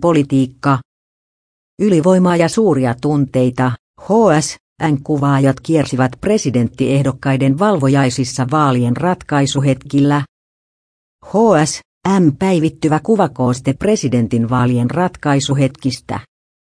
Politiikka. Ylivoimaa ja suuria tunteita. HSN-kuvaajat kiersivät presidenttiehdokkaiden valvojaisissa vaalien ratkaisuhetkillä. HSM päivittyvä kuvakooste presidentinvaalien ratkaisuhetkistä.